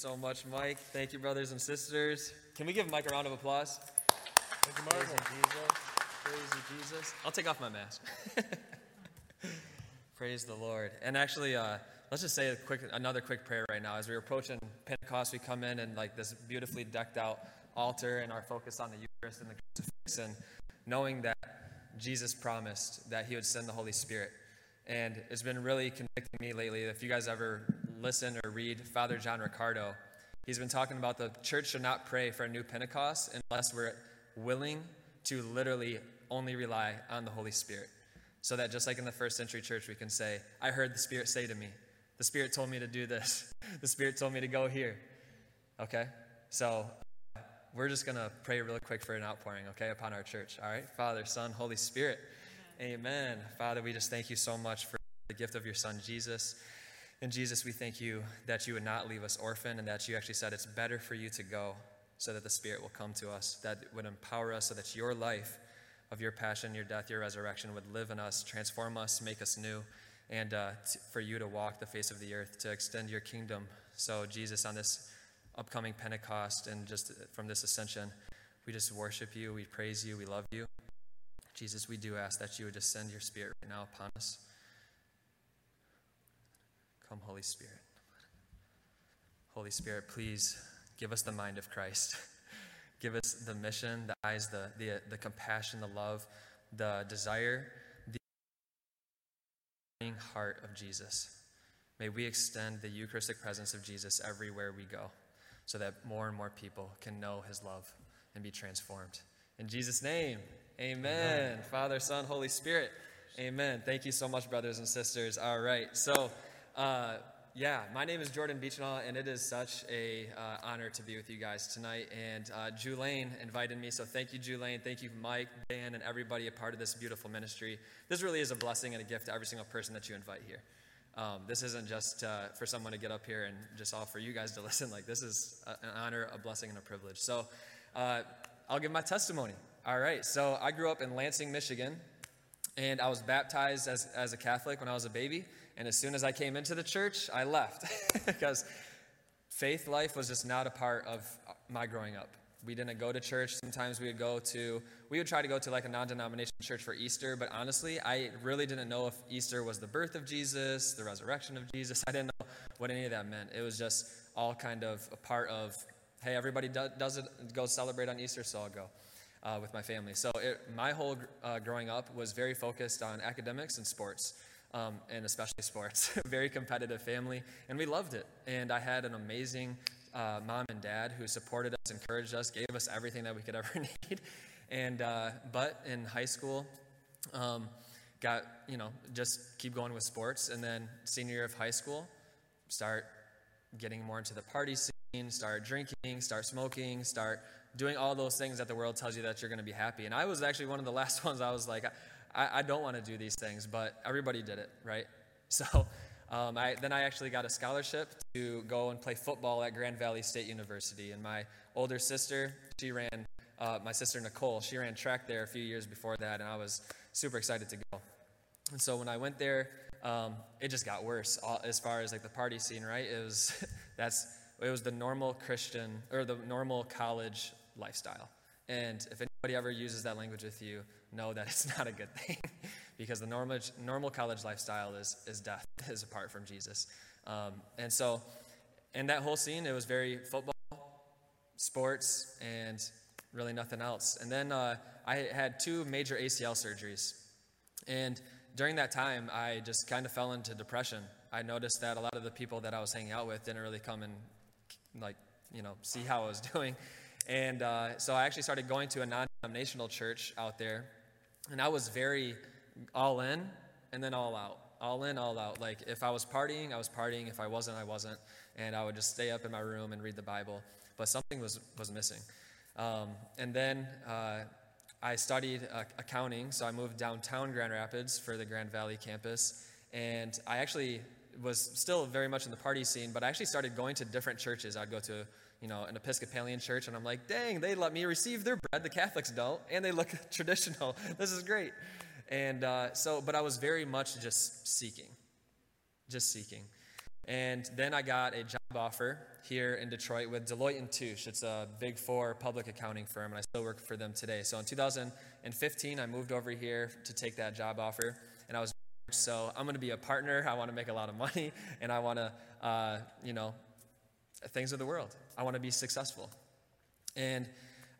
so much, Mike. Thank you, brothers and sisters. Can we give Mike a round of applause? Thank you, Praise you, Jesus. Praise you, Jesus. I'll take off my mask. Praise the Lord. And actually, uh, let's just say a quick, another quick prayer right now. As we're approaching Pentecost, we come in and like this beautifully decked out altar and our focus on the Eucharist and the crucifix, and knowing that Jesus promised that He would send the Holy Spirit. And it's been really convicting me lately. If you guys ever listen or read Father John Riccardo, he's been talking about the church should not pray for a new Pentecost unless we're willing to literally only rely on the Holy Spirit. So that just like in the first century church, we can say, I heard the Spirit say to me, the Spirit told me to do this, the Spirit told me to go here. Okay? So we're just going to pray really quick for an outpouring, okay, upon our church. All right? Father, Son, Holy Spirit. Amen. Father, we just thank you so much for the gift of your Son, Jesus. And Jesus, we thank you that you would not leave us orphan and that you actually said it's better for you to go so that the Spirit will come to us, that would empower us so that your life of your passion, your death, your resurrection would live in us, transform us, make us new, and uh, t- for you to walk the face of the earth, to extend your kingdom. So, Jesus, on this upcoming Pentecost and just from this ascension, we just worship you, we praise you, we love you. Jesus, we do ask that you would just send your Spirit right now upon us. Come, Holy Spirit. Holy Spirit, please give us the mind of Christ. Give us the mission, the eyes, the, the, the compassion, the love, the desire, the heart of Jesus. May we extend the Eucharistic presence of Jesus everywhere we go so that more and more people can know his love and be transformed. In Jesus' name, amen. amen. Father, Son, Holy Spirit, amen. Thank you so much, brothers and sisters. All right, so. Uh, yeah, my name is Jordan Beechnall, and it is such a uh, honor to be with you guys tonight. And uh, Julaine invited me, so thank you, Julaine. Thank you, Mike, Dan, and everybody a part of this beautiful ministry. This really is a blessing and a gift to every single person that you invite here. Um, this isn't just uh, for someone to get up here and just all for you guys to listen. Like this is a, an honor, a blessing, and a privilege. So uh, I'll give my testimony. All right. So I grew up in Lansing, Michigan, and I was baptized as, as a Catholic when I was a baby. And as soon as I came into the church, I left because faith life was just not a part of my growing up. We didn't go to church. Sometimes we would go to, we would try to go to like a non denominational church for Easter, but honestly, I really didn't know if Easter was the birth of Jesus, the resurrection of Jesus. I didn't know what any of that meant. It was just all kind of a part of, hey, everybody does it, go celebrate on Easter, so I'll go. Uh, with my family. So it, my whole uh, growing up was very focused on academics and sports um, and especially sports. Very competitive family, and we loved it. And I had an amazing uh, mom and dad who supported us, encouraged us, gave us everything that we could ever need. And uh, but in high school, um, got you know just keep going with sports, and then senior year of high school, start getting more into the party scene, start drinking, start smoking, start doing all those things that the world tells you that you're going to be happy. And I was actually one of the last ones. I was like, I, I don't want to do these things, but everybody did it, right? So um, I, then I actually got a scholarship to go and play football at Grand Valley State University. And my older sister, she ran, uh, my sister Nicole, she ran track there a few years before that, and I was super excited to go. And so when I went there, um, it just got worse as far as like the party scene, right? It was that's it was the normal Christian or the normal college lifestyle. And if anybody ever uses that language with you, know that it's not a good thing because the normal, normal college lifestyle is, is death, is apart from Jesus. Um, and so, in that whole scene, it was very football, sports, and really nothing else. And then uh, I had two major ACL surgeries. And during that time, I just kind of fell into depression. I noticed that a lot of the people that I was hanging out with didn't really come and, like, you know, see how I was doing. And uh, so I actually started going to a non denominational church out there. And I was very all in and then all out. All in, all out. Like if I was partying, I was partying. If I wasn't, I wasn't. And I would just stay up in my room and read the Bible. But something was, was missing. Um, and then uh, I studied uh, accounting. So I moved downtown Grand Rapids for the Grand Valley campus. And I actually was still very much in the party scene, but I actually started going to different churches. I'd go to you know, an Episcopalian church, and I'm like, dang, they let me receive their bread. The Catholics don't, and they look traditional. This is great. And uh, so, but I was very much just seeking, just seeking. And then I got a job offer here in Detroit with Deloitte and Touche. It's a big four public accounting firm, and I still work for them today. So in 2015, I moved over here to take that job offer, and I was so I'm going to be a partner. I want to make a lot of money, and I want to, uh, you know, things of the world. I want to be successful. And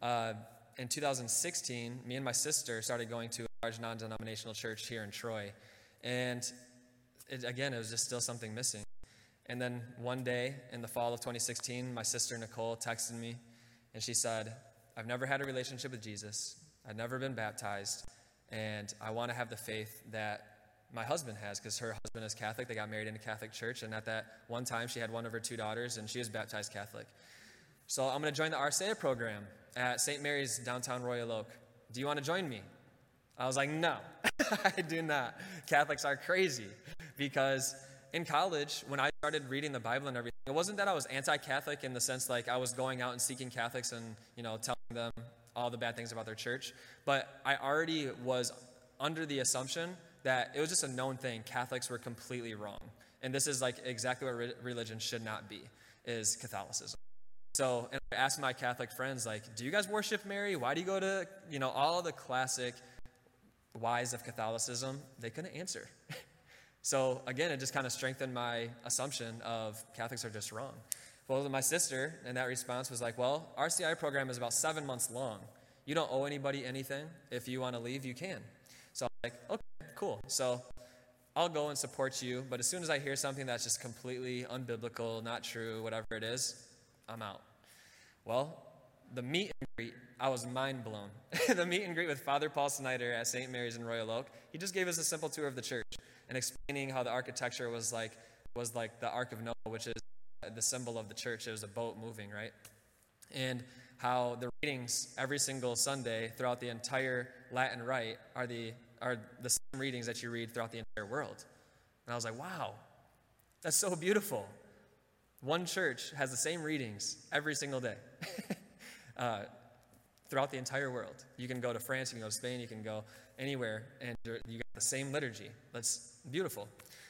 uh, in 2016, me and my sister started going to a large non-denominational church here in Troy, and it, again, it was just still something missing. And then one day in the fall of 2016, my sister Nicole texted me and she said, I've never had a relationship with Jesus, I've never been baptized, and I want to have the faith that my husband has because her husband is Catholic. They got married in a Catholic church, and at that one time, she had one of her two daughters, and she was baptized Catholic. So I'm going to join the RCIA program at St. Mary's downtown Royal Oak. Do you want to join me? I was like, no, I do not. Catholics are crazy because in college, when I started reading the Bible and everything, it wasn't that I was anti-Catholic in the sense like I was going out and seeking Catholics and you know telling them all the bad things about their church, but I already was under the assumption that it was just a known thing. Catholics were completely wrong, and this is like exactly what re- religion should not be: is Catholicism. So, and I asked my Catholic friends, like, do you guys worship Mary? Why do you go to, you know, all the classic whys of Catholicism? They couldn't answer. So again, it just kind of strengthened my assumption of Catholics are just wrong. Well, my sister in that response was like, well, RCI program is about seven months long. You don't owe anybody anything. If you want to leave, you can. So I'm like, okay, cool. So I'll go and support you. But as soon as I hear something that's just completely unbiblical, not true, whatever it is, I'm out. Well, the meet and greet, I was mind blown. the meet and greet with Father Paul Snyder at St. Mary's in Royal Oak, he just gave us a simple tour of the church and explaining how the architecture was like was like the Ark of Noah, which is the symbol of the church. It was a boat moving, right? And how the readings every single Sunday throughout the entire Latin Rite are the are the same readings that you read throughout the entire world. And I was like, wow, that's so beautiful. One church has the same readings every single day. uh, throughout the entire world. You can go to France, you can go to Spain, you can go anywhere, and you got the same liturgy. That's beautiful.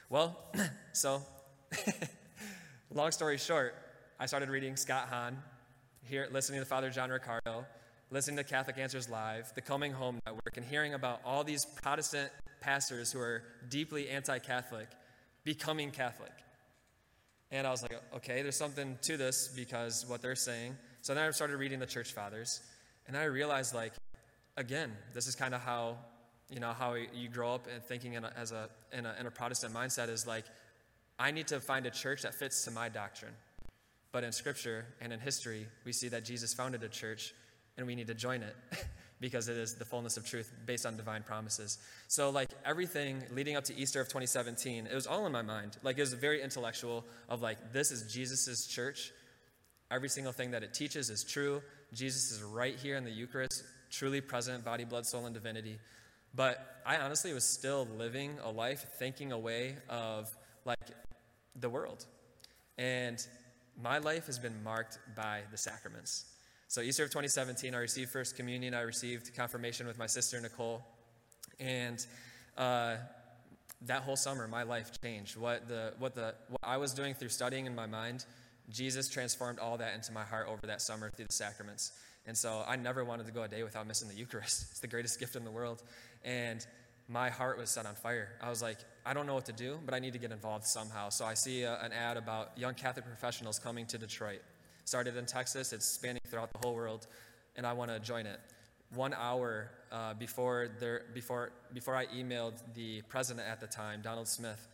Well, so, long story short, I started reading Scott Hahn, here, listening to Father John Riccardo, listening to Catholic Answers Live, the Coming Home Network, and hearing about all these Protestant pastors who are deeply anti Catholic becoming Catholic. And I was like, okay, there's something to this because what they're saying. So then I started reading the church fathers, and I realized, like, again, this is kind of how you know, how you grow up and thinking in a, as a in, a, in a Protestant mindset is like, I need to find a church that fits to my doctrine. But in Scripture and in history, we see that Jesus founded a church, and we need to join it because it is the fullness of truth based on divine promises. So, like everything leading up to Easter of 2017, it was all in my mind. Like it was very intellectual. Of like, this is Jesus's church. Every single thing that it teaches is true. Jesus is right here in the Eucharist, truly present, body, blood, soul, and divinity. But I honestly was still living a life thinking away of like the world. And my life has been marked by the sacraments. So Easter of 2017, I received First Communion. I received confirmation with my sister Nicole, and uh, that whole summer, my life changed. What the what the what I was doing through studying in my mind, Jesus transformed all that into my heart over that summer through the sacraments. And so I never wanted to go a day without missing the Eucharist. It's the greatest gift in the world. And my heart was set on fire. I was like, I don't know what to do, but I need to get involved somehow. So I see a, an ad about young Catholic professionals coming to Detroit. Started in Texas, it's spanning throughout the whole world, and I want to join it. One hour uh, before, there, before, before I emailed the president at the time, Donald Smith,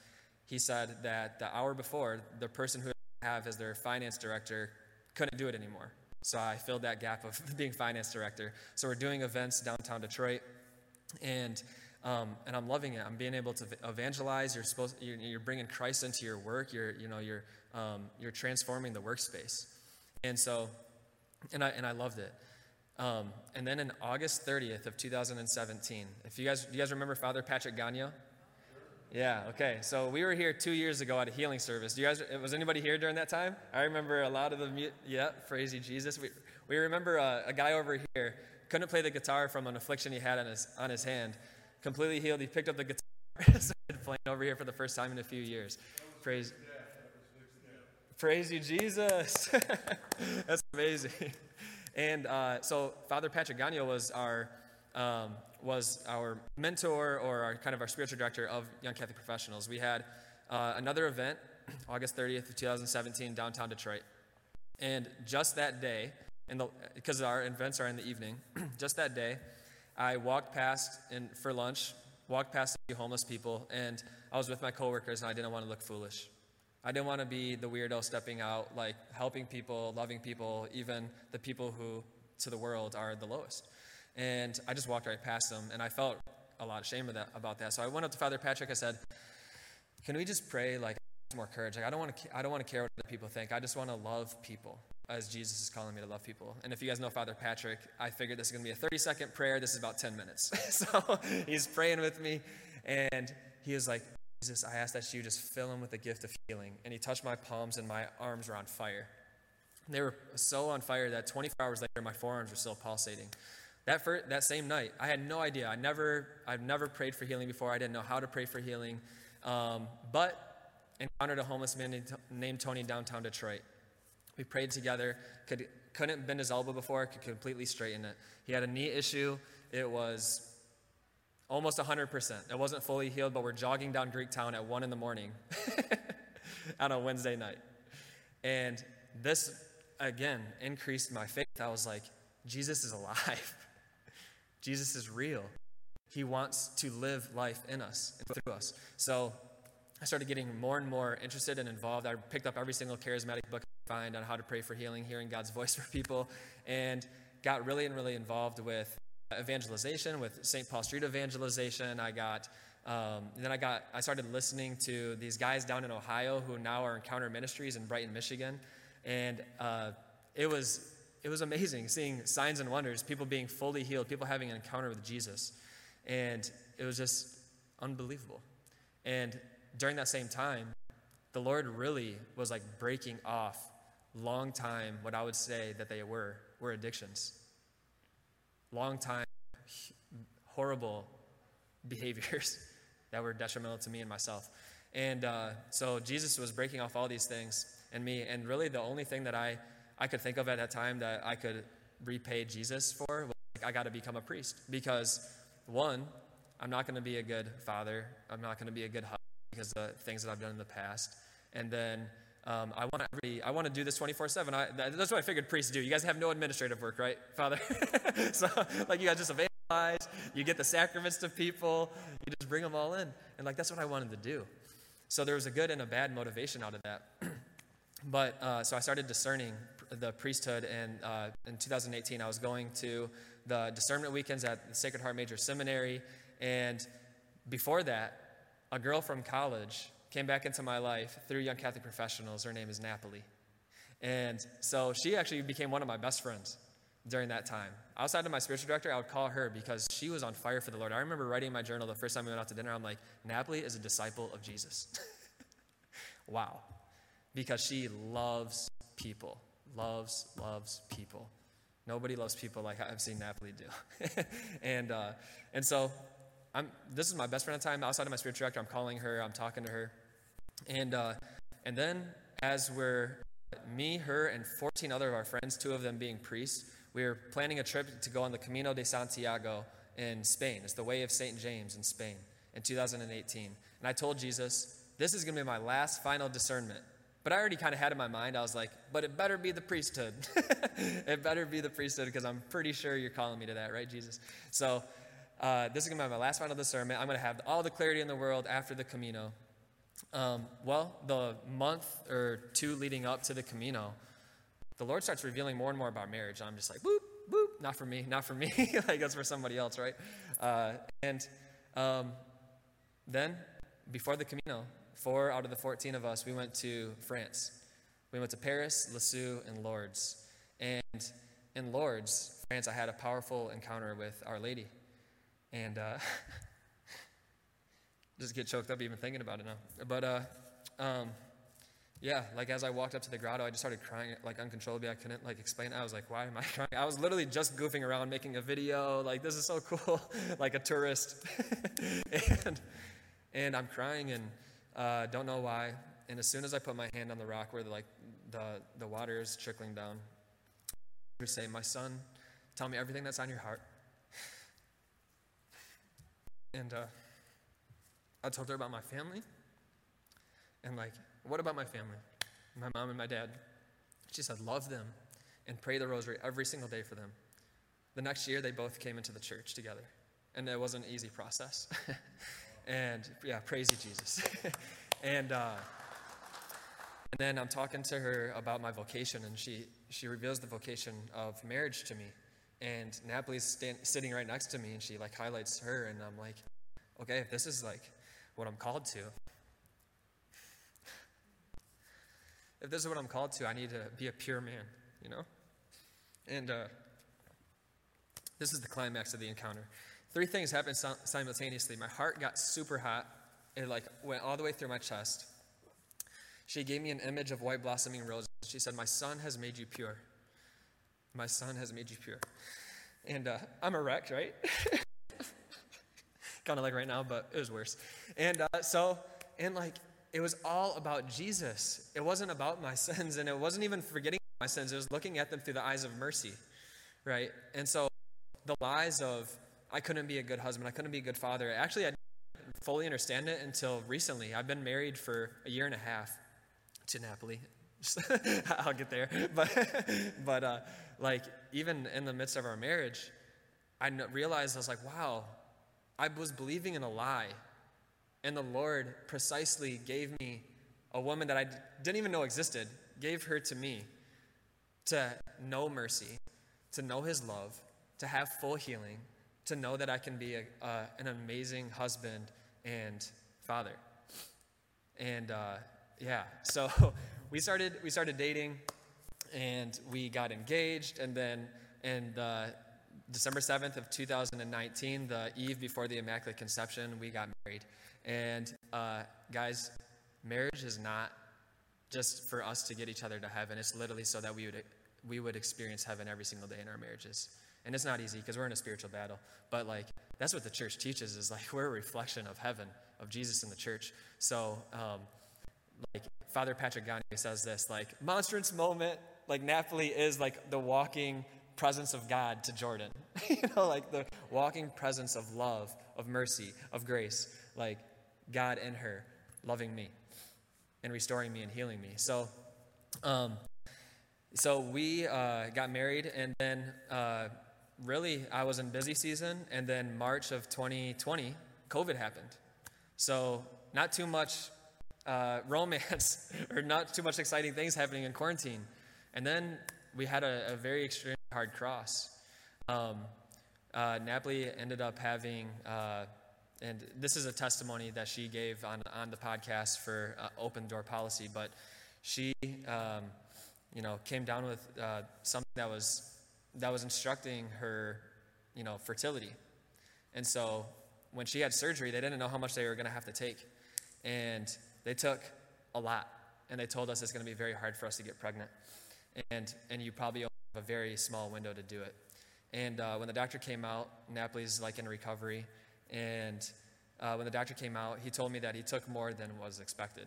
he said that the hour before, the person who I have as their finance director couldn't do it anymore. So I filled that gap of being finance director. So we're doing events downtown Detroit and um, and I'm loving it. I'm being able to evangelize. You're supposed you're, you're bringing Christ into your work. You're you know you're um, you're transforming the workspace, and so and I and I loved it. Um, and then in August 30th of 2017, if you guys do you guys remember Father Patrick Gonyeau? Yeah, okay. So we were here two years ago at a healing service. Do you guys was anybody here during that time? I remember a lot of the yeah, Crazy Jesus. We we remember a, a guy over here couldn't play the guitar from an affliction he had on his, on his hand. Completely healed. He picked up the guitar and started playing over here for the first time in a few years. Praise, Praise you, Jesus. That's amazing. And uh, so Father Patrick Gonyeau was our um, was our mentor or our kind of our spiritual director of Young Catholic Professionals. We had uh, another event, August 30th of 2017, downtown Detroit, and just that day, because our events are in the evening, just that day, I walked past and for lunch, walked past a few homeless people, and I was with my coworkers, and I didn't want to look foolish. I didn't want to be the weirdo stepping out, like helping people, loving people, even the people who to the world are the lowest. And I just walked right past them, and I felt a lot of shame about that. So I went up to Father Patrick. I said, "Can we just pray like more courage? Like I don't want to, I don't want to care what other people think. I just want to love people." As Jesus is calling me to love people. And if you guys know Father Patrick, I figured this is going to be a 30 second prayer. This is about 10 minutes. so he's praying with me, and he is like, Jesus, I ask that you just fill him with the gift of healing. And he touched my palms, and my arms were on fire. They were so on fire that 24 hours later, my forearms were still pulsating. That, first, that same night, I had no idea. I never, I've never prayed for healing before. I didn't know how to pray for healing. Um, but encountered a homeless man named Tony downtown Detroit. We prayed together. Could, couldn't bend his elbow before, could completely straighten it. He had a knee issue. It was almost 100%. It wasn't fully healed, but we're jogging down Greek town at 1 in the morning on a Wednesday night. And this, again, increased my faith. I was like, Jesus is alive. Jesus is real. He wants to live life in us and through us. So I started getting more and more interested and involved. I picked up every single charismatic book I could find on how to pray for healing, hearing God's voice for people, and got really and really involved with evangelization, with St. Paul Street evangelization. I got, um, then I got, I started listening to these guys down in Ohio who now are Encounter Ministries in Brighton, Michigan, and uh, it was it was amazing seeing signs and wonders, people being fully healed, people having an encounter with Jesus, and it was just unbelievable. And during that same time, the Lord really was like breaking off long time what I would say that they were were addictions long time, horrible behaviors that were detrimental to me and myself. And uh, so Jesus was breaking off all these things in me. And really, the only thing that I, I could think of at that time that I could repay Jesus for was like, I got to become a priest. Because, one, I'm not going to be a good father, I'm not going to be a good husband because of the things that I've done in the past. And then um, I want to I want to do this 24 7. That's what I figured priests do. You guys have no administrative work, right, Father? so, like, you guys just evangelize, you get the sacraments to people, you just bring them all in. And, like, that's what I wanted to do. So, there was a good and a bad motivation out of that. but, uh, so I started discerning the priesthood, and uh, in 2018, I was going to the discernment weekends at the Sacred Heart Major Seminary. And before that, a girl from college came back into my life through Young Catholic Professionals. Her name is Napoli. And so she actually became one of my best friends during that time. Outside of my spiritual director, I would call her because she was on fire for the Lord. I remember writing in my journal the first time we went out to dinner, I'm like, Napoli is a disciple of Jesus. wow. Because she loves people, loves, loves people. Nobody loves people like I've seen Napoli do. and, uh, and so I'm, this is my best friend at the time. Outside of my spiritual director, I'm calling her, I'm talking to her. And, uh, and then as we're, me, her, and 14 other of our friends, two of them being priests, we were planning a trip to go on the Camino de Santiago in Spain. It's the Way of St. James in Spain in 2018. And I told Jesus, this is going to be my last final discernment. But I already kind of had in my mind, I was like, but it better be the priesthood. it better be the priesthood because I'm pretty sure you're calling me to that, right, Jesus? So uh, this is going to be my last final discernment. I'm going to have all the clarity in the world after the Camino. Um, well, the month or two leading up to the Camino, the Lord starts revealing more and more about marriage. I'm just like, whoop, whoop, not for me, not for me. like that's for somebody else, right? Uh, and um, then, before the Camino, four out of the 14 of us, we went to France. We went to Paris, Lisieux, and Lourdes. And in Lourdes, France, I had a powerful encounter with Our Lady. And uh, just get choked up even thinking about it now. But uh, um, yeah, like as I walked up to the grotto, I just started crying like uncontrollably. I couldn't like explain. It. I was like, why am I crying? I was literally just goofing around, making a video. Like this is so cool, like a tourist. and and I'm crying and uh, don't know why. And as soon as I put my hand on the rock where the, like the, the water is trickling down. Say, My son, tell me everything that's on your heart. And uh, I told her about my family. And, like, what about my family? My mom and my dad. She said, Love them and pray the rosary every single day for them. The next year, they both came into the church together. And it wasn't an easy process. and yeah, praise you, Jesus. and, uh, and then I'm talking to her about my vocation, and she, she reveals the vocation of marriage to me. And Napoli's stand, sitting right next to me, and she like highlights her, and I'm like, okay, if this is like what I'm called to, if this is what I'm called to, I need to be a pure man, you know? And uh, this is the climax of the encounter. Three things happened simultaneously. My heart got super hot. It like went all the way through my chest. She gave me an image of white blossoming roses. She said, "My son has made you pure. My son has made you pure." And uh, I'm a wreck, right? kind of like right now, but it was worse. And uh, so, and like, it was all about Jesus. It wasn't about my sins, and it wasn't even forgetting my sins. It was looking at them through the eyes of mercy, right? And so, the lies of I couldn't be a good husband, I couldn't be a good father. Actually, I didn't fully understand it until recently. I've been married for a year and a half to Napoli. I'll get there, but but uh, like even in the midst of our marriage, I realized I was like, wow, I was believing in a lie. And the Lord precisely gave me a woman that I didn't even know existed, gave her to me to know mercy, to know His love, to have full healing, to know that I can be a, uh, an amazing husband and father. And uh, yeah, so we started we started dating, and we got engaged, and then and uh, December 7th of 2019, the eve before the Immaculate Conception, we got married. And uh, guys, marriage is not just for us to get each other to heaven. It's literally so that we would we would experience heaven every single day in our marriages. And it's not easy because we're in a spiritual battle. But like that's what the church teaches is like we're a reflection of heaven, of Jesus in the church. So um, like Father Patrick Gonyeau says this, like monstrance moment, like Napoli is like the walking presence of God to Jordan. you know, like the walking presence of love, of mercy, of grace, like God in her loving me and restoring me and healing me. So, um, so we uh, got married, and then uh, really I was in busy season, and then March of 2020, COVID happened. So not too much uh, romance or not too much exciting things happening in quarantine. And then we had a, a very extremely hard cross. Um, uh, Napoli ended up having, uh, and this is a testimony that she gave on, on the podcast for uh, open door policy, but she, um, you know, came down with uh, something that was that was instructing her, you know, fertility. And so when she had surgery, they didn't know how much they were going to have to take, and they took a lot, and they told us it's going to be very hard for us to get pregnant, and and you probably only have a very small window to do it. And uh, when the doctor came out, Napoli's like in recovery. And uh, when the doctor came out, he told me that he took more than was expected.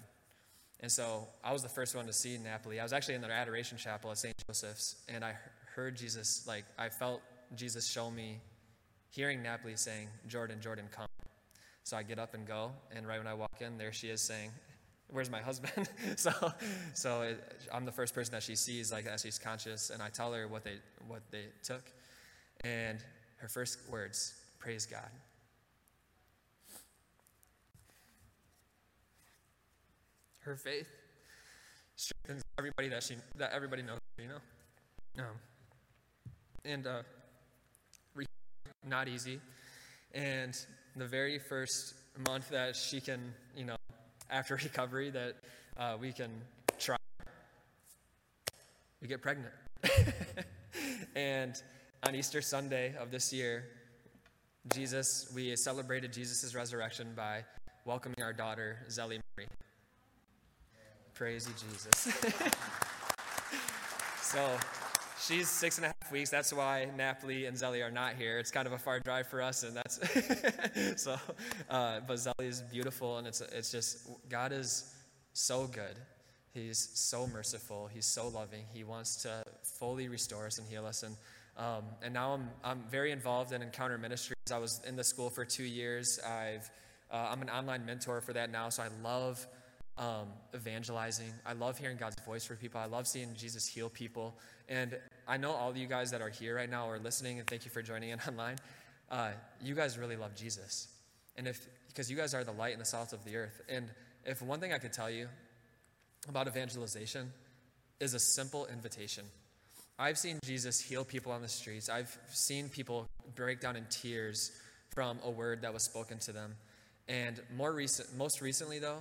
And so I was the first one to see Napoli. I was actually in the adoration chapel at St. Joseph's, and I heard Jesus, like, I felt Jesus show me, hearing Napoli saying, Jordan, Jordan, come. So I get up and go, and right when I walk in, there she is saying, Where's my husband? so, so it, I'm the first person that she sees, like, as she's conscious, and I tell her what they, what they took. And her first words, praise God. Her faith strengthens everybody that she that everybody knows, you know. Um, and uh, not easy. And the very first month that she can, you know, after recovery, that uh, we can try, we get pregnant. and on Easter Sunday of this year, Jesus, we celebrated Jesus' resurrection by welcoming our daughter, Zelly Marie. Praise you, Jesus. so she's six and a half weeks. That's why Napoli and Zelly are not here. It's kind of a far drive for us, and that's so. Uh, but Zelly is beautiful, and it's it's just God is so good, He's so merciful. He's so loving. He wants to fully restore us and heal us. And, um, and now I'm, I'm very involved in Encounter Ministries. I was in the school for two years. I've, uh, I'm an online mentor for that now, so I love um, evangelizing. I love hearing God's voice for people. I love seeing Jesus heal people. And I know all you guys that are here right now or listening, and thank you for joining in online. Uh, you guys really love Jesus. And if, because you guys are the light and the salt of the earth. And if one thing I could tell you about evangelization is a simple invitation. I've seen Jesus heal people on the streets. I've seen people break down in tears from a word that was spoken to them. And more recent, most recently, though,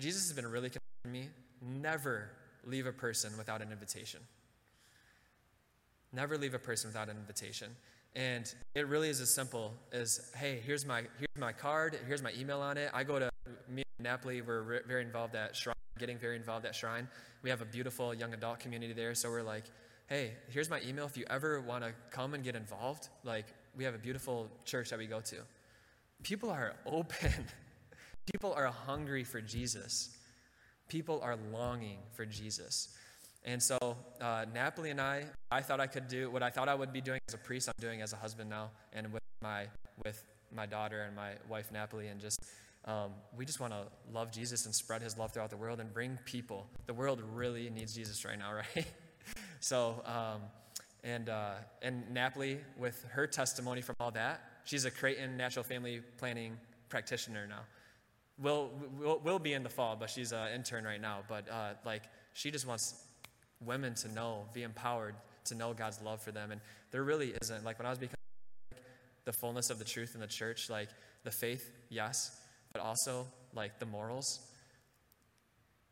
Jesus has been really convicting me never leave a person without an invitation. Never leave a person without an invitation. And it really is as simple as, hey, here's my here's my card, here's my email on it. I go to me and Napoli, we're re- very involved at Shrine, getting very involved at Shrine. We have a beautiful young adult community there, so we're like, hey, here's my email. If you ever want to come and get involved, like we have a beautiful church that we go to. People are open. People are hungry for Jesus. People are longing for Jesus. And so, uh, Napoli and I, I thought I could do what I thought I would be doing as a priest. I'm doing as a husband now, and with my with my daughter and my wife Napoli, and just um, we just want to love Jesus and spread His love throughout the world and bring people. The world really needs Jesus right now, right? so, um, and uh, and Napoli, with her testimony from all that, she's a Creighton natural family planning practitioner now. Will will will be in the fall, but she's an intern right now. But uh, like she just wants women to know, be empowered to know God's love for them. And there really isn't. Like when I was becoming like, the fullness of the truth in the church, like the faith, yes, but also like the morals.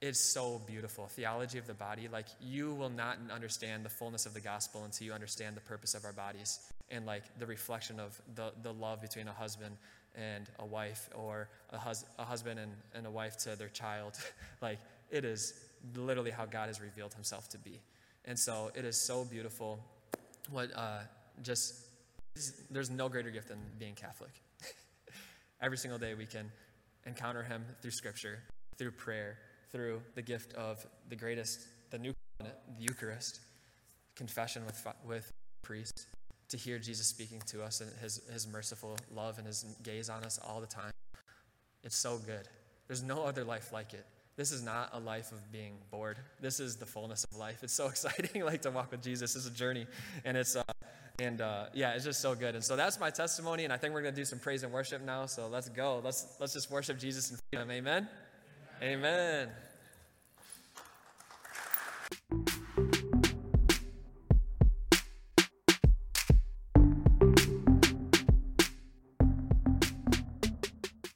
It's so beautiful. Theology of the body. Like you will not understand the fullness of the gospel until you understand the purpose of our bodies and like the reflection of the, the love between a husband and a wife or a, hus- a husband and, and a wife to their child. like it is literally how God has revealed himself to be. And so it is so beautiful. What uh, just, there's no greater gift than being Catholic. Every single day we can encounter him through scripture, through prayer, through the gift of the greatest, the new covenant, the Eucharist, confession with, with priest, to hear Jesus speaking to us and his, his merciful love and his gaze on us all the time. It's so good. There's no other life like it this is not a life of being bored. This is the fullness of life. It's so exciting, like to walk with Jesus. It's a journey, and it's uh, and uh, yeah, it's just so good. And so that's my testimony, and I think we're gonna do some praise and worship now. So let's go. Let's let's just worship Jesus and freedom. Amen. Amen. Amen.